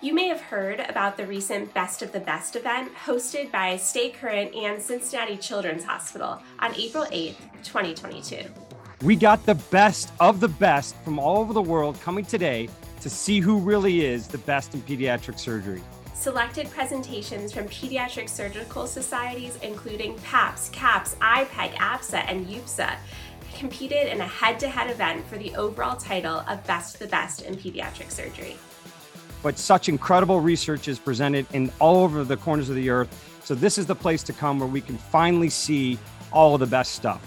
You may have heard about the recent Best of the Best event hosted by Stay Current and Cincinnati Children's Hospital on April 8th, 2022. We got the best of the best from all over the world coming today to see who really is the best in pediatric surgery. Selected presentations from pediatric surgical societies, including PAPS, CAPS, IPEG, APSA, and EUPSA, competed in a head to head event for the overall title of Best of the Best in Pediatric Surgery. But such incredible research is presented in all over the corners of the earth. So, this is the place to come where we can finally see all of the best stuff.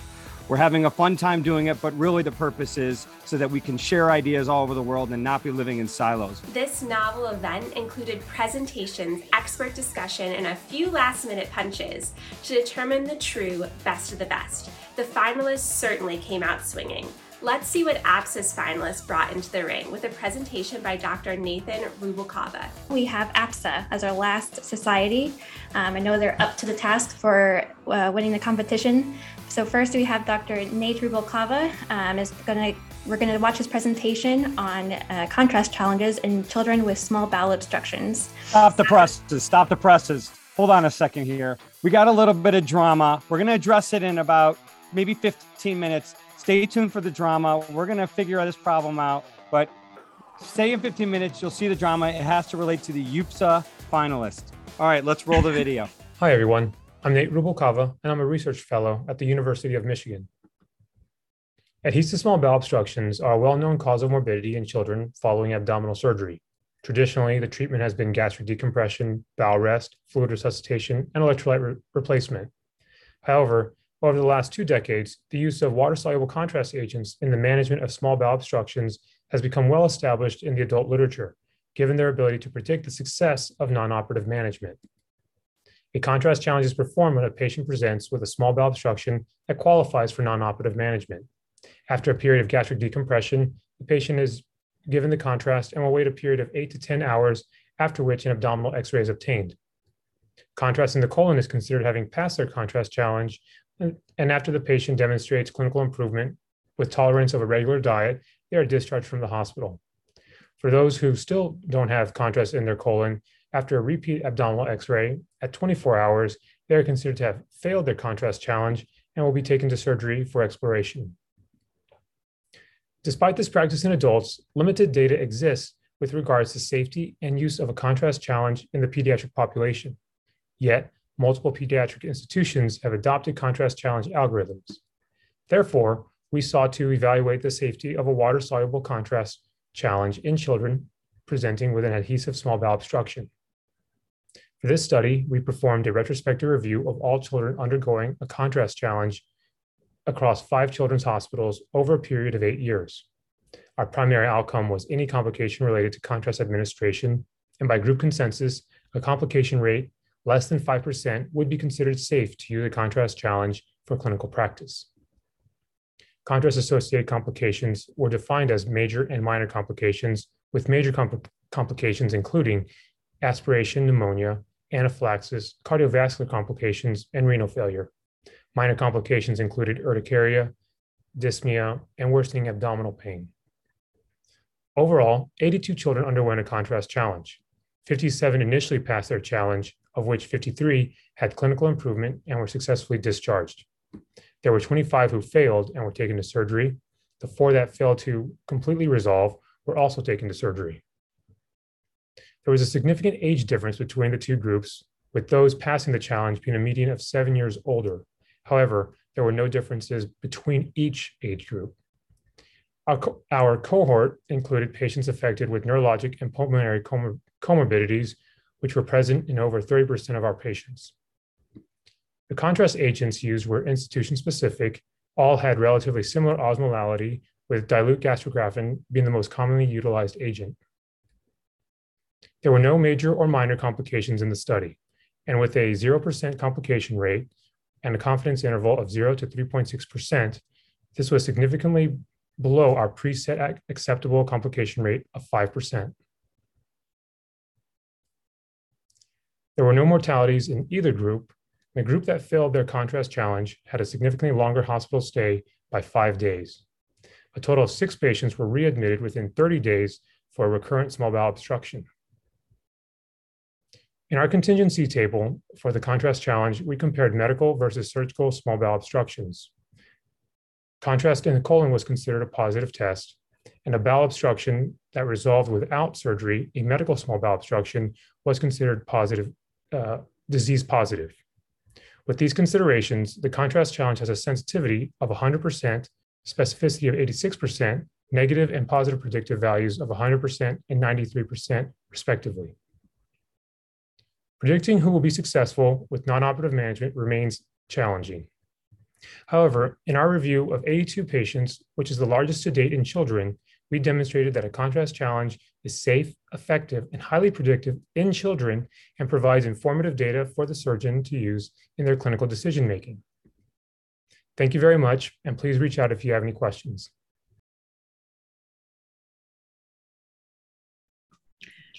We're having a fun time doing it, but really the purpose is so that we can share ideas all over the world and not be living in silos. This novel event included presentations, expert discussion, and a few last minute punches to determine the true best of the best. The finalists certainly came out swinging. Let's see what APSA's finalists brought into the ring with a presentation by Dr. Nathan Rubalcava. We have APSA as our last society. Um, I know they're up to the task for uh, winning the competition. So first we have Dr. Nate Rubalcava. Um, is going to we're going to watch his presentation on uh, contrast challenges in children with small bowel obstructions. Stop the presses. Stop the presses. Hold on a second here. We got a little bit of drama. We're going to address it in about maybe 15 minutes. Stay tuned for the drama. We're going to figure this problem out. But stay in 15 minutes. You'll see the drama. It has to relate to the EUPSA finalist. All right, let's roll the video. Hi, everyone. I'm Nate Rubalcava, and I'm a research fellow at the University of Michigan. Adhesive small bowel obstructions are a well known cause of morbidity in children following abdominal surgery. Traditionally, the treatment has been gastric decompression, bowel rest, fluid resuscitation, and electrolyte re- replacement. However, over the last two decades, the use of water soluble contrast agents in the management of small bowel obstructions has become well established in the adult literature, given their ability to predict the success of non operative management. A contrast challenge is performed when a patient presents with a small bowel obstruction that qualifies for non operative management. After a period of gastric decompression, the patient is given the contrast and will wait a period of 8 to 10 hours, after which an abdominal x ray is obtained. Contrast in the colon is considered having passed their contrast challenge and after the patient demonstrates clinical improvement with tolerance of a regular diet, they are discharged from the hospital. For those who still don't have contrast in their colon, after a repeat abdominal x ray at 24 hours, they are considered to have failed their contrast challenge and will be taken to surgery for exploration. Despite this practice in adults, limited data exists with regards to safety and use of a contrast challenge in the pediatric population. Yet, multiple pediatric institutions have adopted contrast challenge algorithms. Therefore, we sought to evaluate the safety of a water soluble contrast challenge in children presenting with an adhesive small bowel obstruction. For this study, we performed a retrospective review of all children undergoing a contrast challenge across five children's hospitals over a period of eight years. Our primary outcome was any complication related to contrast administration, and by group consensus, a complication rate less than 5% would be considered safe to use a contrast challenge for clinical practice. Contrast associated complications were defined as major and minor complications, with major compl- complications including aspiration pneumonia, anaphylaxis, cardiovascular complications, and renal failure. Minor complications included urticaria, dyspnea, and worsening abdominal pain. Overall, 82 children underwent a contrast challenge. 57 initially passed their challenge, of which 53 had clinical improvement and were successfully discharged. There were 25 who failed and were taken to surgery. The four that failed to completely resolve were also taken to surgery. There was a significant age difference between the two groups, with those passing the challenge being a median of seven years older. However, there were no differences between each age group. Our, co- our cohort included patients affected with neurologic and pulmonary comor- comorbidities which were present in over 30% of our patients. The contrast agents used were institution specific, all had relatively similar osmolality, with dilute gastrografin being the most commonly utilized agent. There were no major or minor complications in the study, and with a 0% complication rate and a confidence interval of 0 to 3.6%, this was significantly below our preset acceptable complication rate of 5%. There were no mortalities in either group. The group that failed their contrast challenge had a significantly longer hospital stay by five days. A total of six patients were readmitted within 30 days for a recurrent small bowel obstruction. In our contingency table for the contrast challenge, we compared medical versus surgical small bowel obstructions. Contrast in the colon was considered a positive test, and a bowel obstruction that resolved without surgery, a medical small bowel obstruction, was considered positive, uh, disease positive. With these considerations, the contrast challenge has a sensitivity of 100%, specificity of 86%, negative and positive predictive values of 100% and 93%, respectively. Predicting who will be successful with non-operative management remains challenging. However, in our review of 82 patients, which is the largest to date in children, we demonstrated that a contrast challenge is safe, effective, and highly predictive in children and provides informative data for the surgeon to use in their clinical decision making. Thank you very much, and please reach out if you have any questions.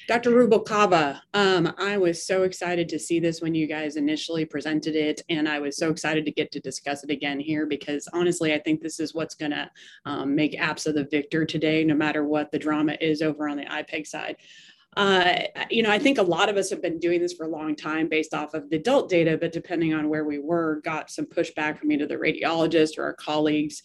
Dr. Rubalcava, um, I was so excited to see this when you guys initially presented it, and I was so excited to get to discuss it again here because honestly, I think this is what's going to um, make APSA the victor today, no matter what the drama is over on the IPEG side. Uh, you know, I think a lot of us have been doing this for a long time based off of the adult data, but depending on where we were, got some pushback from either the radiologist or our colleagues.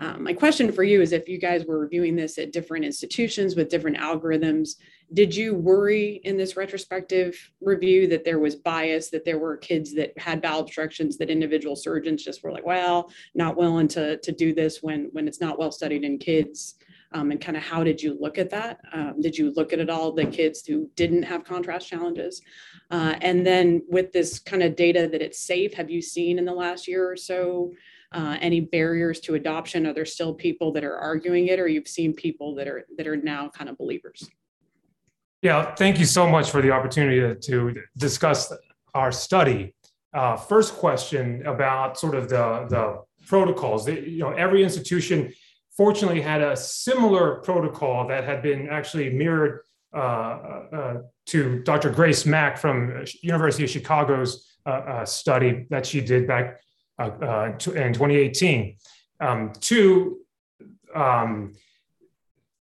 Um, my question for you is if you guys were reviewing this at different institutions with different algorithms, did you worry in this retrospective review that there was bias, that there were kids that had bowel obstructions, that individual surgeons just were like, well, not willing to, to do this when, when it's not well studied in kids? Um, and kind of how did you look at that? Um, did you look at it all the kids who didn't have contrast challenges? Uh, and then with this kind of data that it's safe, have you seen in the last year or so uh, any barriers to adoption? Are there still people that are arguing it, or you've seen people that are that are now kind of believers? Yeah, thank you so much for the opportunity to, to discuss our study. Uh, first question about sort of the, the protocols. you know, every institution fortunately had a similar protocol that had been actually mirrored uh, uh, to Dr. Grace Mak from University of Chicago's uh, uh, study that she did back uh, in 2018. Um, two, um,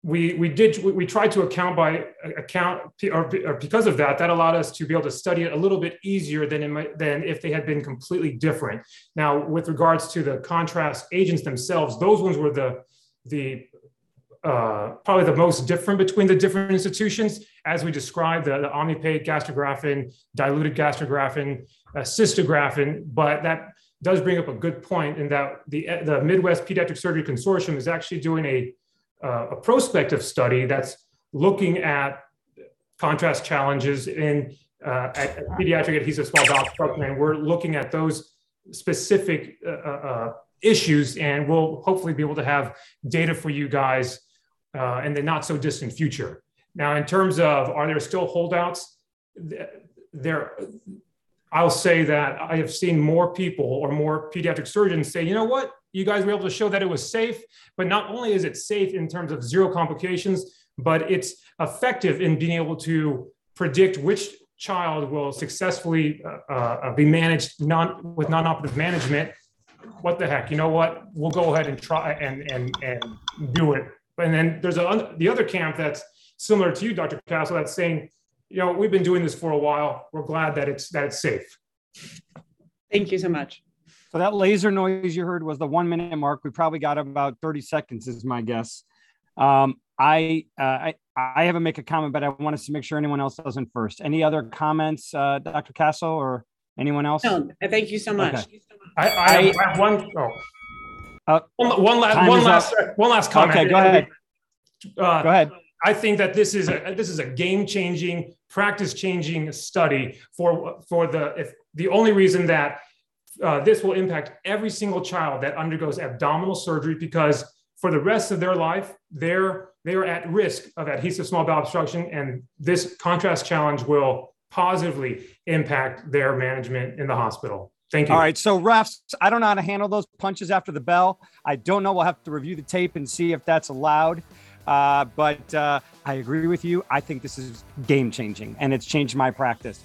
we we did we tried to account by account or, or, because of that that allowed us to be able to study it a little bit easier than than if they had been completely different now with regards to the contrast agents themselves those ones were the the uh, probably the most different between the different institutions as we described the, the omnipaque gastrografin diluted gastrografin uh, cystografin but that does bring up a good point in that the the midwest pediatric surgery consortium is actually doing a uh, a prospective study that's looking at contrast challenges in uh, at pediatric adhesive small bowel obstruction, and we're looking at those specific uh, uh, uh, issues, and we'll hopefully be able to have data for you guys uh, in the not so distant future. Now, in terms of are there still holdouts? There, I'll say that I have seen more people or more pediatric surgeons say, you know what, you guys were able to show that it was safe, but not only is it safe in terms of zero complications, but it's effective in being able to predict which child will successfully uh, uh, be managed non, with non-operative management. What the heck? You know what? We'll go ahead and try and and and do it. And then there's a, the other camp that's similar to you, Dr. Castle, that's saying, you know, we've been doing this for a while. We're glad that it's that it's safe. Thank you so much. So that laser noise you heard was the one minute mark. We probably got about 30 seconds, is my guess. Um, I, uh, I I haven't make a comment, but I wanted to make sure anyone else doesn't first. Any other comments, uh, Dr. Castle or anyone else? No, thank you so much. Okay. I, I, I, have one, oh. uh, one, one last one last one last comment. Okay, go ahead. Uh, go ahead. I think that this is a this is a game changing, practice changing study for for the if the only reason that uh, this will impact every single child that undergoes abdominal surgery because for the rest of their life, they're they are at risk of adhesive small bowel obstruction, and this contrast challenge will positively impact their management in the hospital. Thank you. All right. So, refs, I don't know how to handle those punches after the bell. I don't know. We'll have to review the tape and see if that's allowed. Uh, but uh, I agree with you. I think this is game changing and it's changed my practice.